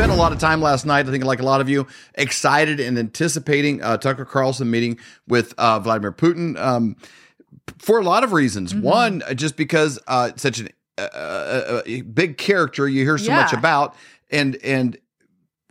spent a lot of time last night, I think, like a lot of you, excited and anticipating uh, Tucker Carlson meeting with uh, Vladimir Putin um, for a lot of reasons. Mm-hmm. One, just because uh, such an, uh, uh, a big character you hear so much about, and and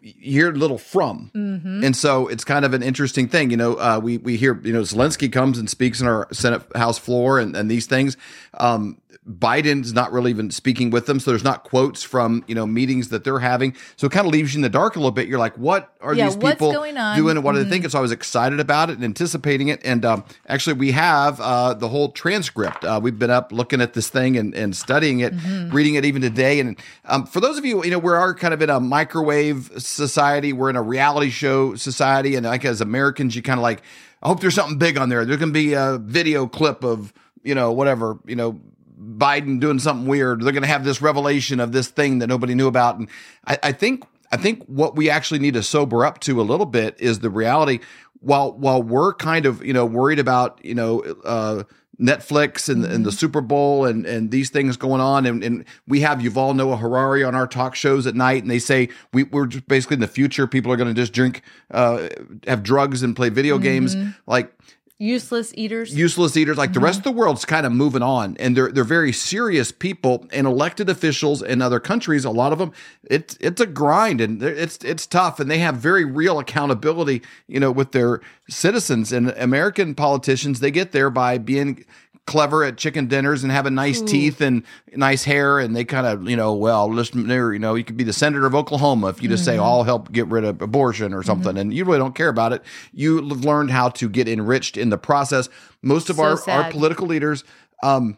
you hear little from, Mm-hmm. and so it's kind of an interesting thing. You know, uh, we we hear you know Zelensky comes and speaks in our Senate House floor, and, and these things. Um, Biden's not really even speaking with them, so there's not quotes from you know meetings that they're having. So it kind of leaves you in the dark a little bit. You're like, what are Yeah, these people doing, and what are they thinking? So I was excited about it and anticipating it. And um, actually, we have uh, the whole transcript. Uh, we've been up looking at this thing and, and studying it, Mm-hmm. reading it even today. And um, for those of you, you know, we are kind of in a microwave society. We're in a reality show society, and like as Americans, you kind of like, I hope there's something big on there. There can be a video clip of you know whatever you know. Biden doing something weird. They're going to have this revelation of this thing that nobody knew about, and I, I think I think what we actually need to sober up to a little bit is the reality. While while we're kind of you know worried about you know uh, Netflix and, and the Super Bowl and and these things going on, and, and we have Yuval Noah Harari on our talk shows at night, and they say we, we're just basically in the future. People are going to just drink, uh, have drugs and play video games. Like Useless eaters. useless eaters like the rest uh-huh. of the world's kind of moving on and they're they're very serious people and elected officials in other countries a lot of them it's it's a grind and it's it's tough and they have very real accountability you know with their citizens and American politicians they get there by being clever at chicken dinners and having nice teeth and nice hair and they kind of you know well listen there you know you could be the senator of Oklahoma if you just say I'll help get rid of abortion or something and you really don't care about it. You have learned how to get enriched in the process. Most of So our our political leaders um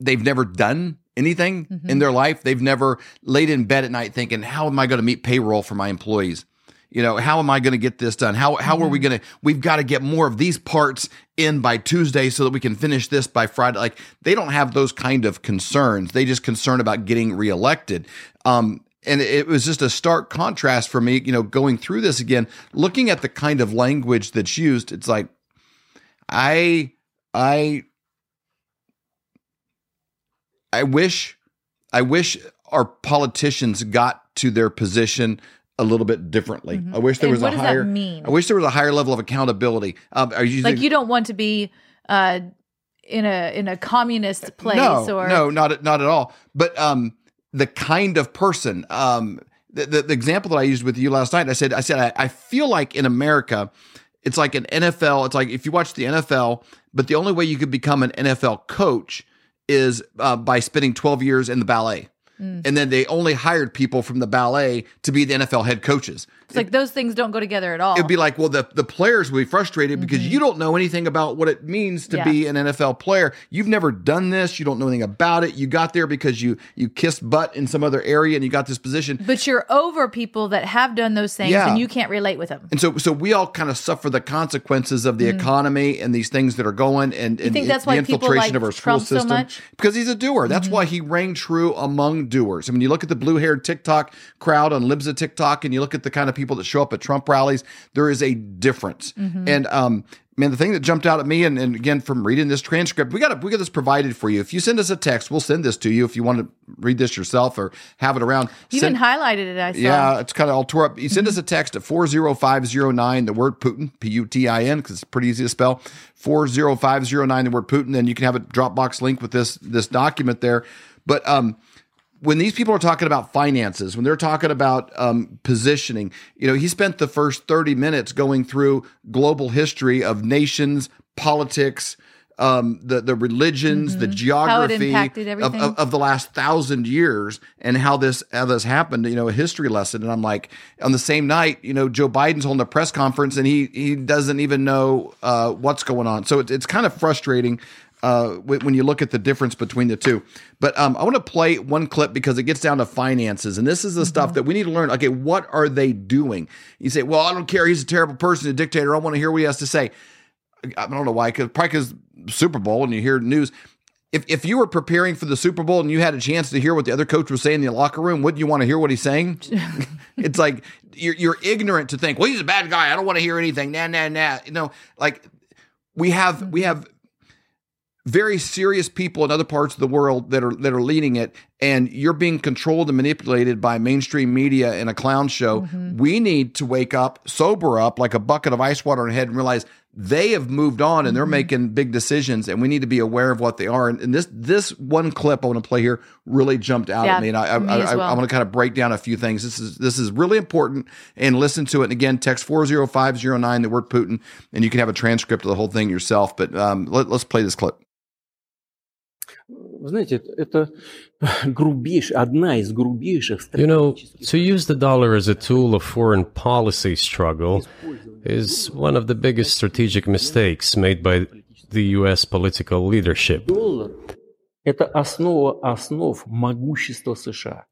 they've never done anything Mm-hmm. in their life. They've never laid in bed at night thinking how am I going to meet payroll for my employees you know how am i going to get this done? How how are we going to we've got to get more of these parts in by tuesday so that we can finish this by friday. Like they don't have those kind of concerns. They just concerned about getting reelected. Um and it was just a stark contrast for me you know going through this again looking at the kind of language that's used it's like i i i wish i wish our politicians got to their position a little bit differently. I wish there And was what a does that higher. mean? I wish there was a higher level of accountability. Um, are you like you don't want to be uh, in a in a communist place no, or no, not at, not at all. But um, the kind of person. Um, the, the, the example that I used with you last night, I said, I said, I, I feel like in America, it's like an NFL. It's like if you watch the NFL, but the only way you could become an NFL coach is uh, by spending 12 years in the ballet. Mm. And then they only hired people from the ballet to be the NFL head coaches. it's like those things don't go together at all. It'd be like, well, the, the players will be frustrated because you don't know anything about what it means to Mm-hmm. Yeah. be an NFL player. You've never done this. You don't know anything about it. You got there because you you kissed butt in some other area and you got this position. but you're over people that have done those things Yeah. and you can't relate with them. And so, so we all kind of suffer the consequences of the economy and these things that are going, and, and Mm. think that's the why people infiltration like of our school Trump so system. much? Mm-hmm. Because he's a doer. That's why he rang true among doers. I mean, you look at the blue-haired TikTok crowd on Libs of TikTok, and you look at the kind of people that show up at Trump rallies. There is a difference. Mm-hmm. And um, man, the thing that jumped out at me, and, and again from reading this transcript, we got we got this provided for you. If you send us a text, we'll send this to you. If you want to read this yourself or have it around, You send- even highlighted it. I saw. yeah, it's kind of all tore up. You send us a text at 40509, the word Putin, P U T I N, because it's pretty easy to spell. 40509, the word Putin. Then you can have a Dropbox link with this this document there. But um, when these people are talking about finances, when they're talking about um, positioning, you know, he spent the first 30 minutes going through global history of nations, politics, um, the the religions, the geography of, of, of the last thousand years and how this how this happened. You know, a history lesson. And I'm like, on the same night, you know, Joe Biden's holding a press conference and he he doesn't even know uh, what's going on. So it's it's kind of frustrating. Uh, when you look at the difference between the two, but um, I want to play one clip because it gets down to finances, and this is the stuff that we need to learn. Okay, what are they doing? You say, "Well, I don't care. He's a terrible person, a dictator. I want to hear what he has to say." I don't know why, because probably because Super Bowl and you hear news. If if you were preparing for the Super Bowl and you had a chance to hear what the other coach was saying in the locker room, wouldn't you want to hear what he's saying? it's like you're you're ignorant to think, well, he's a bad guy. I don't want to hear anything. Nah, nah, nah. You know, like we have we have very serious people in other parts of the world that are that are leading it and you're being controlled and manipulated by mainstream media and a clown show. We need to wake up, sober up like a bucket of ice water in head and realize they have moved on and they're making big decisions and we need to be aware of what they are. And, and this this one clip I want to play here really jumped out Yeah, at me. And I I, me I, I, well. I want to kind of break down a few things. This is this is really important and listen to it. And again, text 40509 the word Putin and you can have a transcript of the whole thing yourself. But um, let, let's play this clip. Вы знаете, это грубейшая, одна из грубейших You know, стратегических to use the dollar as a tool of foreign policy struggle is one of the biggest strategic mistakes made by the US political leadership. доллар – это основа основ могущества США.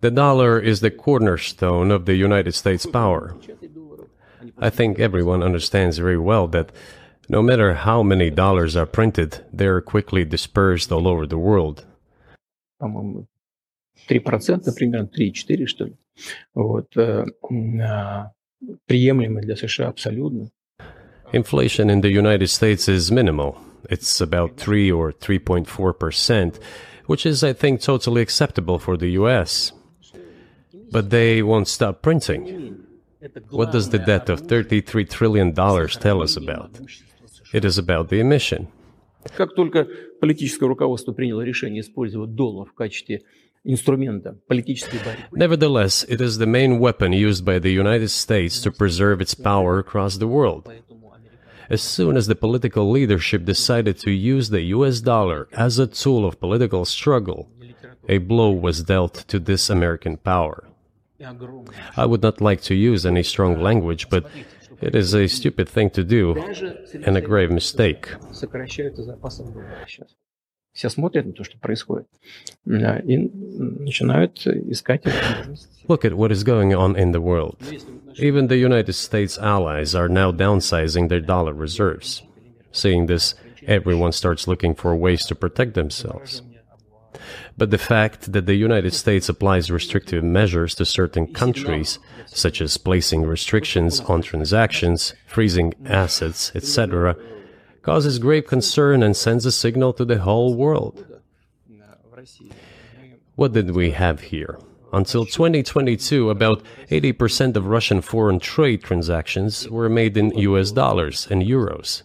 The dollar is the cornerstone of the United States power. I think everyone understands very well that no matter how many dollars are printed, they are quickly dispersed all over the world. По-моему, 3%, примерно 3-4, что ли. Вот, э, м, а, приемлемо для США абсолютно. Inflation in the United States is minimal. It's about 3 or 3.4%, which is, I think, totally acceptable for the US. But they won't stop printing. Это What does the главное debt of $33 trillion tell us about? It is about the emission. Как только политическое руководство приняло решение использовать доллар в качестве инструмента политической борьбы, Nevertheless, it is the main weapon used by the United States to preserve its power across the world. поэтому американцы As soon as the political leadership decided to use the US dollar as a tool of political struggle, a blow was dealt to this American power. и огромные. I would not like to use any strong language, but it is a stupid thing to do Даже and a grave mistake. сокращаются запасы доллара сейчас. Все смотрят на то, что происходит, да, и начинают искать возможности. Look at what is going on in the world. Even the United States allies are now downsizing their dollar reserves. Seeing this, everyone starts looking for ways to protect themselves. But the fact that the United States applies restrictive measures to certain countries, such as placing restrictions on transactions, freezing assets, etc., causes grave concern and sends a signal to the whole world. What did we have here? Until 2022, about 80% of Russian foreign trade transactions were made in US dollars and euros.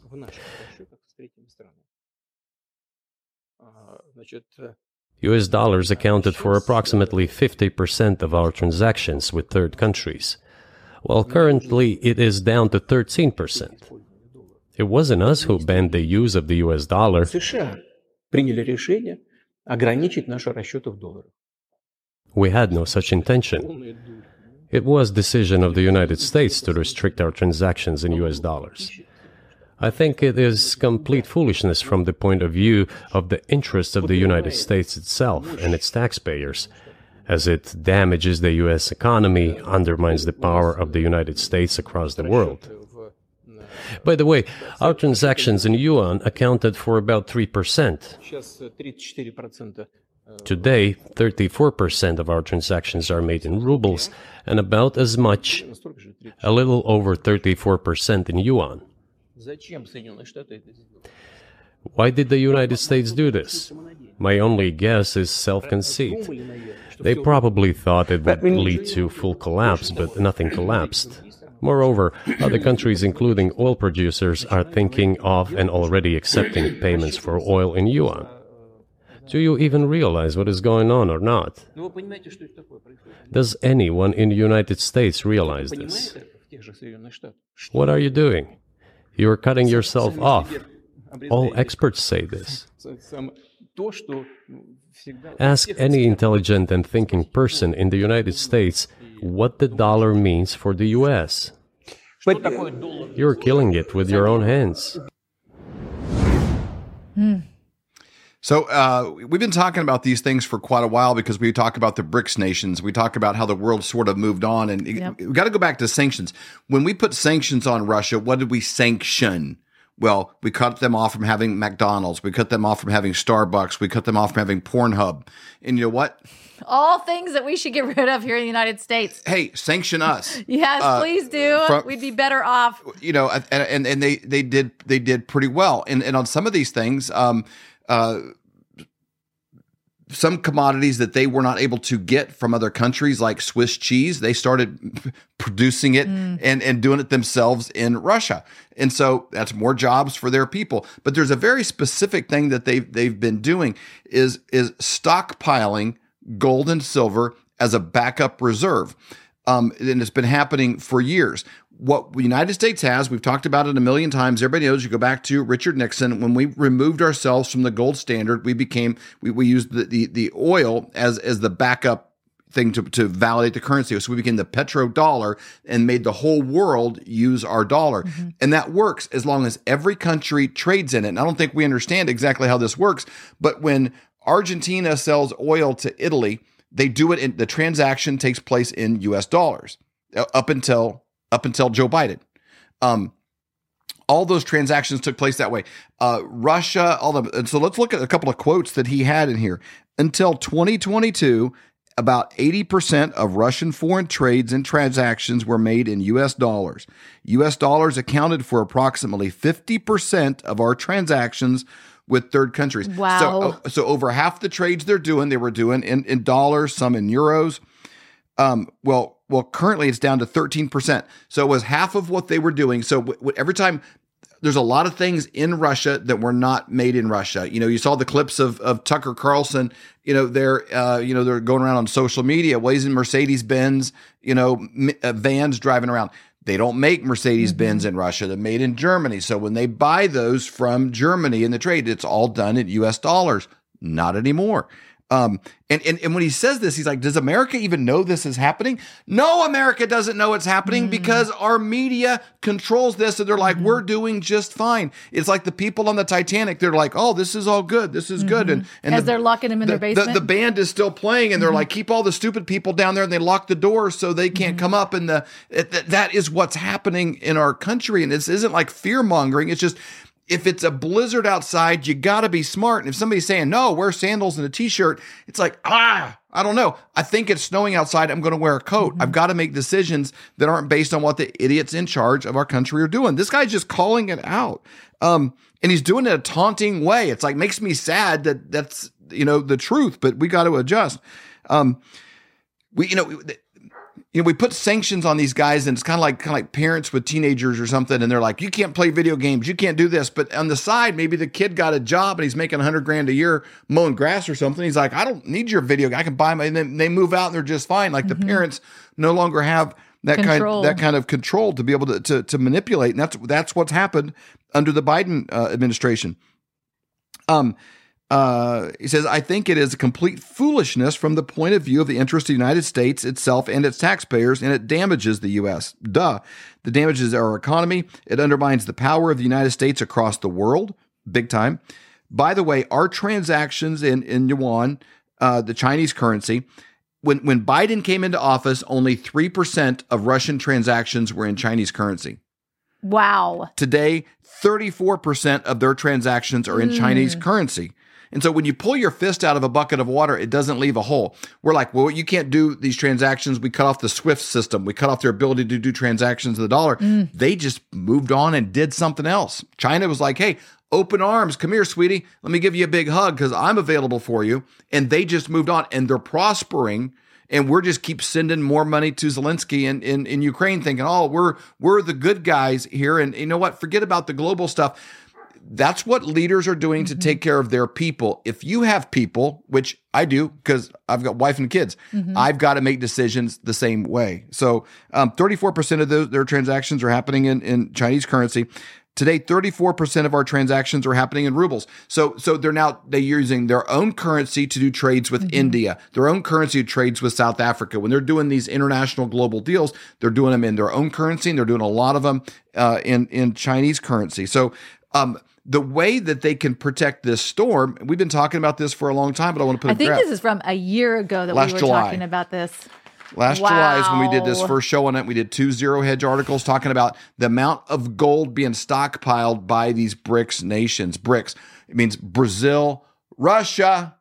US dollars accounted for approximately 50% of our transactions with third countries, while currently it is down to 13%. It wasn't us who banned the use of the US dollar. We had no such intention. It was decision of the United States to restrict our transactions in US dollars. I think it is complete foolishness from the point of view of the interests of the United States itself and its taxpayers, as it damages the US economy, undermines the power of the United States across the world. By the way, our transactions in yuan accounted for about 3%. Today, 34% of our transactions are made in rubles and about as much, a little over 34% in yuan. Why did the United States do this? My only guess is self-conceit. They probably thought it would lead to full collapse, but nothing collapsed. Moreover, other countries, including oil producers, are thinking of and already accepting payments for oil in yuan. Do you even realize what is going on or not? Does anyone in the United States realize this? What are you doing? You are cutting yourself off. All experts say this. Ask any intelligent and thinking person in the United States what the dollar means for the US. But you're killing it with your own hands. So uh, we've been talking about these things for quite a while because we talk about the BRICS nations. We talk about how the world sort of moved on, and Yep. we got to go back to sanctions. When we put sanctions on Russia, what did we sanction? Well, we cut them off from having McDonald's. We cut them off from having Starbucks. We cut them off from having Pornhub. And you know what? All things that we should get rid of here in the United States. Hey, sanction us. Yes, Uh, please do. from- We'd be better off. you know, and and, and they they did they did pretty well. And and on some of these things, um, uh, some commodities that they were not able to get from other countries, like Swiss cheese, they started producing it and, and doing it themselves in Russia. And so that's more jobs for their people. But there's a very specific thing that they've they've been doing is is stockpiling gold and silver as a backup reserve. Um, and it's been happening for years. What the United States has, we've talked about it a million times. Everybody knows. You go back to Richard Nixon when we removed ourselves from the gold standard. We became we, we used the, the the oil as as the backup thing to, to validate the currency. So we became the petrodollar and made the whole world use our dollar. Mm-hmm. And that works as long as every country trades in it. And I don't think we understand exactly how this works, but when Argentina sells oil to Italy, they do it in the transaction takes place in US dollars uh, up until up until Joe Biden. Um, all those transactions took place that way. Uh, Russia, all the and so let's look at a couple of quotes that he had in here. Until 2022, about 80% of Russian foreign trades and transactions were made in US dollars. US dollars accounted for approximately 50% of our transactions with third countries. Wow. So, so over half the trades they're doing, they were doing in, in dollars, some in euros. Um, well, well, currently it's down to 13%. So it was half of what they were doing. So w- w- every time there's a lot of things in Russia that were not made in Russia. You know, you saw the clips of, of Tucker Carlson, you know, they're, uh, you know, they're going around on social media, Ways in Mercedes Benz, you know, m- uh, vans driving around. They don't make Mercedes Benz mm-hmm. in Russia. They're made in Germany. So when they buy those from Germany in the trade, it's all done in US dollars. Not anymore. Um, and, and and when he says this, he's like, "Does America even know this is happening?" No, America doesn't know it's happening mm. because our media controls this, and they're like, mm. "We're doing just fine." It's like the people on the Titanic; they're like, "Oh, this is all good. This is mm-hmm. good." And and as the, they're locking them in the, their basement, the, the, band is still playing, and they're mm-hmm. like, "Keep all the stupid people down there," and they lock the doors so they can't mm-hmm. come up. And the it, that is what's happening in our country, and this isn't like fear mongering. It's just if it's a blizzard outside, you got to be smart. And if somebody's saying, no, wear sandals and a t shirt, it's like, ah, I don't know. I think it's snowing outside. I'm going to wear a coat. Mm-hmm. I've got to make decisions that aren't based on what the idiots in charge of our country are doing. This guy's just calling it out. Um, and he's doing it in a taunting way. It's like, makes me sad that that's, you know, the truth, but we got to adjust. Um, we, you know, you know, we put sanctions on these guys, and it's kind of like kind of like parents with teenagers or something, and they're like, "You can't play video games, you can't do this." But on the side, maybe the kid got a job and he's making hundred grand a year mowing grass or something. He's like, "I don't need your video. I can buy my." And then they move out and they're just fine. Like mm-hmm. the parents no longer have that control. kind that kind of control to be able to, to to manipulate, and that's that's what's happened under the Biden uh, administration. Um, uh, he says, I think it is a complete foolishness from the point of view of the interest of the United States itself and its taxpayers, and it damages the U.S. Duh. It damages our economy. It undermines the power of the United States across the world, big time. By the way, our transactions in, in yuan, uh, the Chinese currency, when, when Biden came into office, only 3% of Russian transactions were in Chinese currency. Wow. Today, 34% of their transactions are in mm. Chinese currency. And so when you pull your fist out of a bucket of water, it doesn't leave a hole. We're like, well, you can't do these transactions. We cut off the SWIFT system. We cut off their ability to do transactions of the dollar. Mm. They just moved on and did something else. China was like, hey, open arms. Come here, sweetie. Let me give you a big hug because I'm available for you. And they just moved on and they're prospering. And we're just keep sending more money to Zelensky in, in, in Ukraine, thinking, oh, we're we're the good guys here. And you know what? Forget about the global stuff that's what leaders are doing mm-hmm. to take care of their people. If you have people, which I do because I've got wife and kids, mm-hmm. I've got to make decisions the same way. So, um, 34% of those, their transactions are happening in, in Chinese currency. Today, 34% of our transactions are happening in rubles. So, so they're now they're using their own currency to do trades with mm-hmm. India, their own currency to trades with South Africa. When they're doing these international global deals, they're doing them in their own currency, and they're doing a lot of them uh, in in Chinese currency. So, um, the way that they can protect this storm, we've been talking about this for a long time, but I want to put it I think this is from a year ago that Last we were July. talking about this. Last wow. July is when we did this first show on it. We did two zero hedge articles talking about the amount of gold being stockpiled by these BRICS nations. BRICS, it means Brazil, Russia,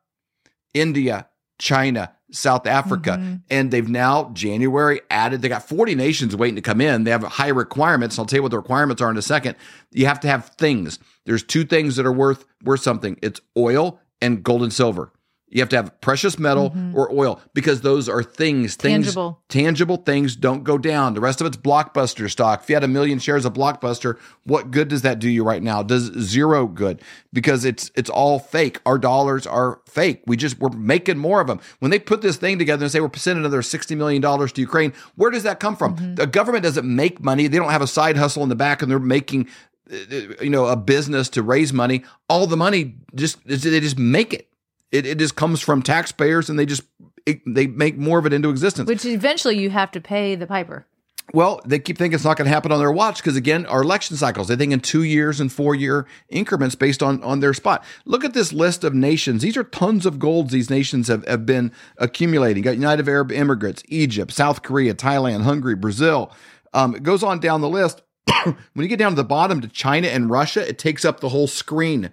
India, China, South Africa. Mm-hmm. And they've now, January, added, they got 40 nations waiting to come in. They have high requirements. I'll tell you what the requirements are in a second. You have to have things. There's two things that are worth worth something. It's oil and gold and silver. You have to have precious metal mm-hmm. or oil because those are things, things, Tangible. tangible things don't go down. The rest of it's blockbuster stock. If you had a million shares of blockbuster, what good does that do you right now? Does zero good because it's it's all fake. Our dollars are fake. We just we're making more of them. When they put this thing together and say we're sending another sixty million dollars to Ukraine, where does that come from? Mm-hmm. The government doesn't make money. They don't have a side hustle in the back, and they're making you know a business to raise money. All the money just they just make it. It, it just comes from taxpayers, and they just it, they make more of it into existence. Which eventually you have to pay the piper. Well, they keep thinking it's not going to happen on their watch because again, our election cycles. They think in two years and four year increments based on on their spot. Look at this list of nations. These are tons of golds these nations have, have been accumulating. Got United Arab Emirates, Egypt, South Korea, Thailand, Hungary, Brazil. Um, it goes on down the list. when you get down to the bottom to China and Russia, it takes up the whole screen.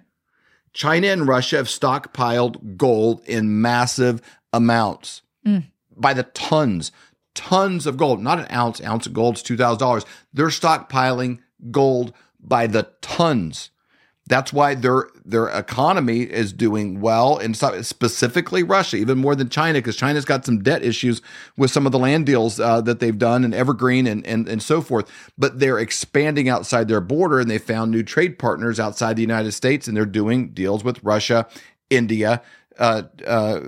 China and Russia have stockpiled gold in massive amounts mm. by the tons, tons of gold, not an ounce. Ounce of gold is two thousand dollars. They're stockpiling gold by the tons. That's why their their economy is doing well, and specifically Russia, even more than China, because China's got some debt issues with some of the land deals uh, that they've done, and Evergreen and, and and so forth. But they're expanding outside their border, and they found new trade partners outside the United States, and they're doing deals with Russia, India, uh, uh,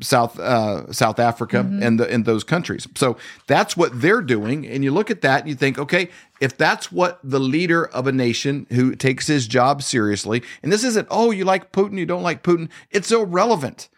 South uh, South Africa and the and those countries. So that's what they're doing, and you look at that and you think, okay, if that's what the leader of a nation who takes his job seriously, and this isn't, oh, you like Putin, you don't like Putin, it's irrelevant.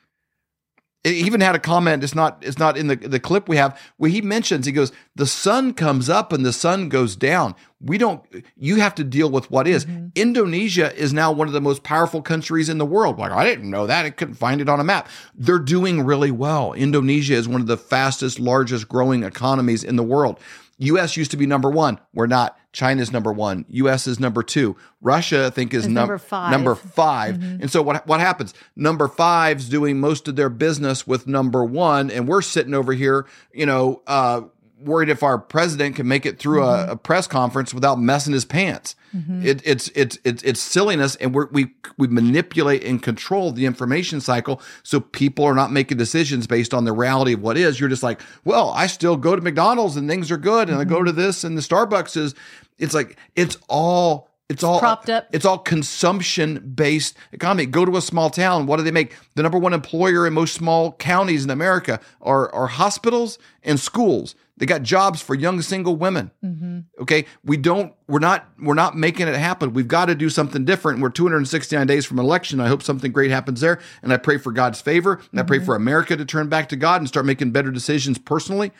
He even had a comment. It's not. It's not in the the clip we have where he mentions. He goes, "The sun comes up and the sun goes down. We don't. You have to deal with what is. Mm-hmm. Indonesia is now one of the most powerful countries in the world. Like I didn't know that. I couldn't find it on a map. They're doing really well. Indonesia is one of the fastest, largest growing economies in the world. U.S. used to be number one. We're not. China's number one. U.S. is number two. Russia, I think, is, num- number five. Number 5 And so what what happens? Number five's doing most of their business with number one, and we're sitting over here, you know, uh, worried if our president can make it through a, mm-hmm. a press conference without messing his pants. Mm-hmm. It, it's it's it's it's silliness, and we're, we we manipulate and control the information cycle so people are not making decisions based on the reality of what is. You're just like, well, I still go to McDonald's and things are good, and I go mm-hmm. to this and the Starbucks is. It's like it's all it's all propped up. It's all consumption based economy. Go to a small town. What do they make? The number one employer in most small counties in America are, are hospitals and schools. They got jobs for young single women. Mm-hmm. Okay, we don't. We're not. We're not making it happen. We've got to do something different. We're 269 days from election. I hope something great happens there, and I pray for God's favor. And I pray mm-hmm. for America to turn back to God and start making better decisions personally.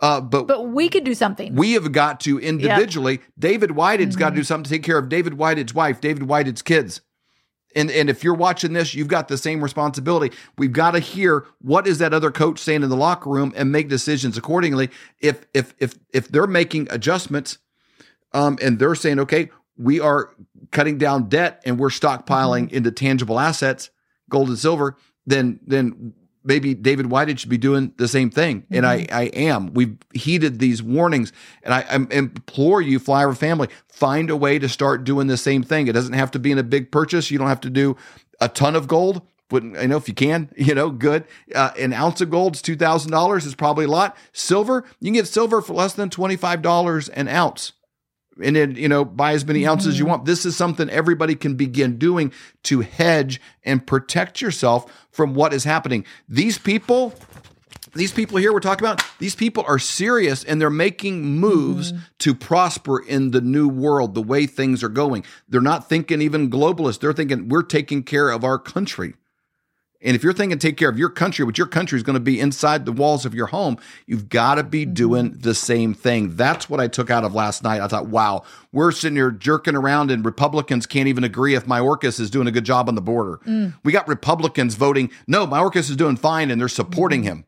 Uh, but But we could do something. we have got to individually. David Whited's got to mm-hmm. do something to take care of David Whited's wife, David Whited's kids. And and if you're watching this, you've got the same responsibility. We've got to hear what is that other coach saying in the locker room and make decisions accordingly. If if if if they're making adjustments, um, and they're saying, okay, we are cutting down debt and we're stockpiling into tangible assets, gold and silver, then then maybe David Whited should be doing the same thing. And I, I am. We've heeded these warnings, and I, I implore you, Flyover family, find a way to start doing the same thing. It doesn't have to be in a big purchase. You don't have to do a ton of gold. But I know if you can, you know, good. Uh, an ounce of gold is two thousand dollars. Is probably a lot. Silver, you can get silver for less than twenty five dollars an ounce and then you know buy as many ounces as you mm-hmm. want. This is something everybody can begin doing to hedge and protect yourself from what is happening. These people these people here we're talking about these people are serious and they're making moves mm-hmm. to prosper in the new world the way things are going. They're not thinking even globalist. They're thinking we're taking care of our country and if you're thinking take care of your country, but your country is going to be inside the walls of your home, you've got to be mm-hmm. doing the same thing. That's what I took out of last night. I thought, wow, we're sitting here jerking around, and Republicans can't even agree if Mayorkas is doing a good job on the border. Mm. We got Republicans voting, no, Mayorkas is doing fine, and they're supporting mm-hmm. him.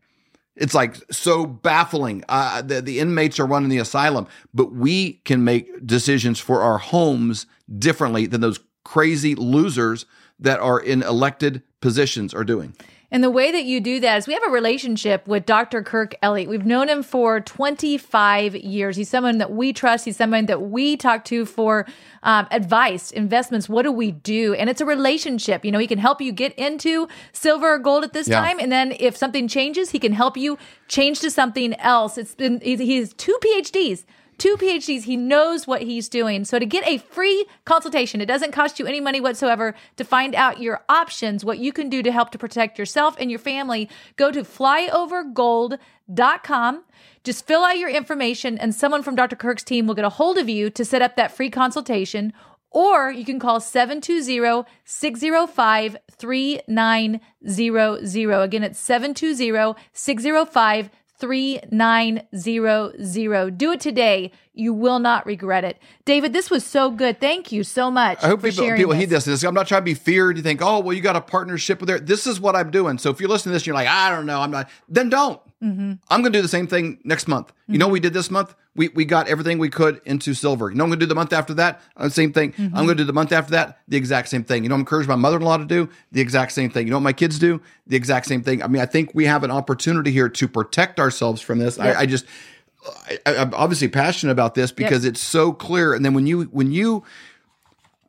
It's like so baffling. Uh, the, the inmates are running the asylum, but we can make decisions for our homes differently than those crazy losers that are in elected positions are doing. And the way that you do that is we have a relationship with Dr. Kirk Elliott. We've known him for 25 years. He's someone that we trust. He's someone that we talk to for um, advice, investments. What do we do? And it's a relationship. You know, he can help you get into silver or gold at this Yeah. time. And then if something changes, he can help you change to something else. It's been, he he has two PhDs. Two PhDs. He knows what he's doing. So to get a free consultation, it doesn't cost you any money whatsoever to find out your options, what you can do to help to protect yourself and your family. Go to flyovergold.com. Just fill out your information and someone from Dr. Kirk's team will get a hold of you to set up that free consultation. Or you can call 720 605 3900. Again, it's 720 605 3900. Do it today. You will not regret it. David, this was so good. Thank you so much. I hope for people, sharing people this. heed this. this. I'm not trying to be feared. You think, oh, well, you got a partnership with her. This is what I'm doing. So if you're listening to this, and you're like, I don't know, I'm not. Then don't. Mm-hmm. I'm going to do the same thing next month. You know, what we did this month. We we got everything we could into silver. You know, I'm going to do the month after that. Uh, same thing. Mm-hmm. I'm going to do the month after that. The exact same thing. You know, I'm encouraged my mother-in-law to do the exact same thing. You know what my kids do? The exact same thing. I mean, I think we have an opportunity here to protect ourselves from this. I, I just. I, I'm obviously passionate about this because it's so clear. And then when you when you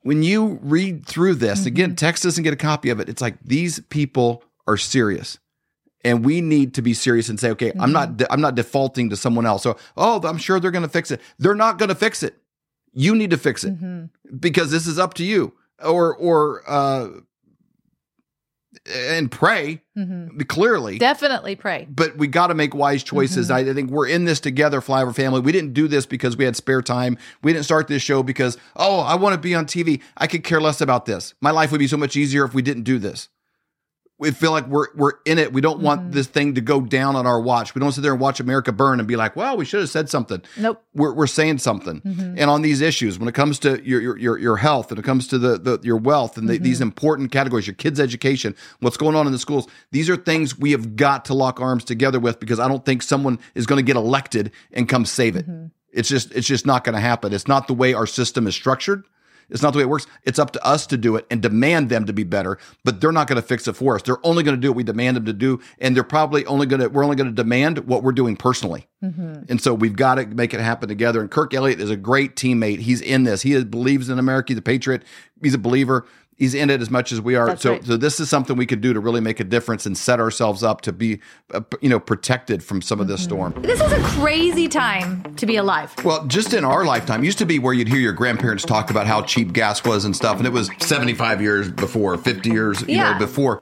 when you read through this again, text us and get a copy of it. It's like these people are serious, and we need to be serious and say, okay, I'm not mm-hmm. I'm not defaulting to someone else. So, oh, I'm sure they're going to fix it. They're not going to fix it. You need to fix it mm-hmm. because this is up to you. Or or uh, and pray mm-hmm. clearly Definitely pray. but we got to make wise choices. I, I think we're in this together, Flyover family. We didn't do this because we had spare time. We didn't start this show because, oh, I want to be on TV. I could care less about this. My life would be so much easier if we didn't do this. We feel like we're we're in it. We don't want mm-hmm. this thing to go down on our watch. We don't sit there and watch America burn and be like, well, we should have said something. Nope. We're, we're saying something. Mm-hmm. And on these issues, when it comes to your your your, your health, and it comes to the, the your wealth and the, these mm-hmm. important categories, your kids' education, what's going on in the schools, these are things we have got to lock arms together with because I don't think someone is going to get elected and come save it. It's just it's just not going to happen. It's not the way our system is structured. It's not the way it works. It's up to us to do it and demand them to be better, but they're not going to fix it for us. They're only going to do what we demand them to do, and they're probably only going to we're only going to demand what we're doing personally. Mm-hmm. And so we've got to make it happen together. And Kirk Elliott is a great teammate. He's in this. He believes in America. He's a patriot. He's a believer. He's in it as much as we are. That's so, right. so this is something we could do to really make a difference and set ourselves up to be, uh, you know, protected from some of this storm. This is a crazy time to be alive. Well, just in our lifetime, used to be where you'd hear your grandparents talk about how cheap gas was and stuff, and it was 75 years before, 50 years, you Yeah. know, before.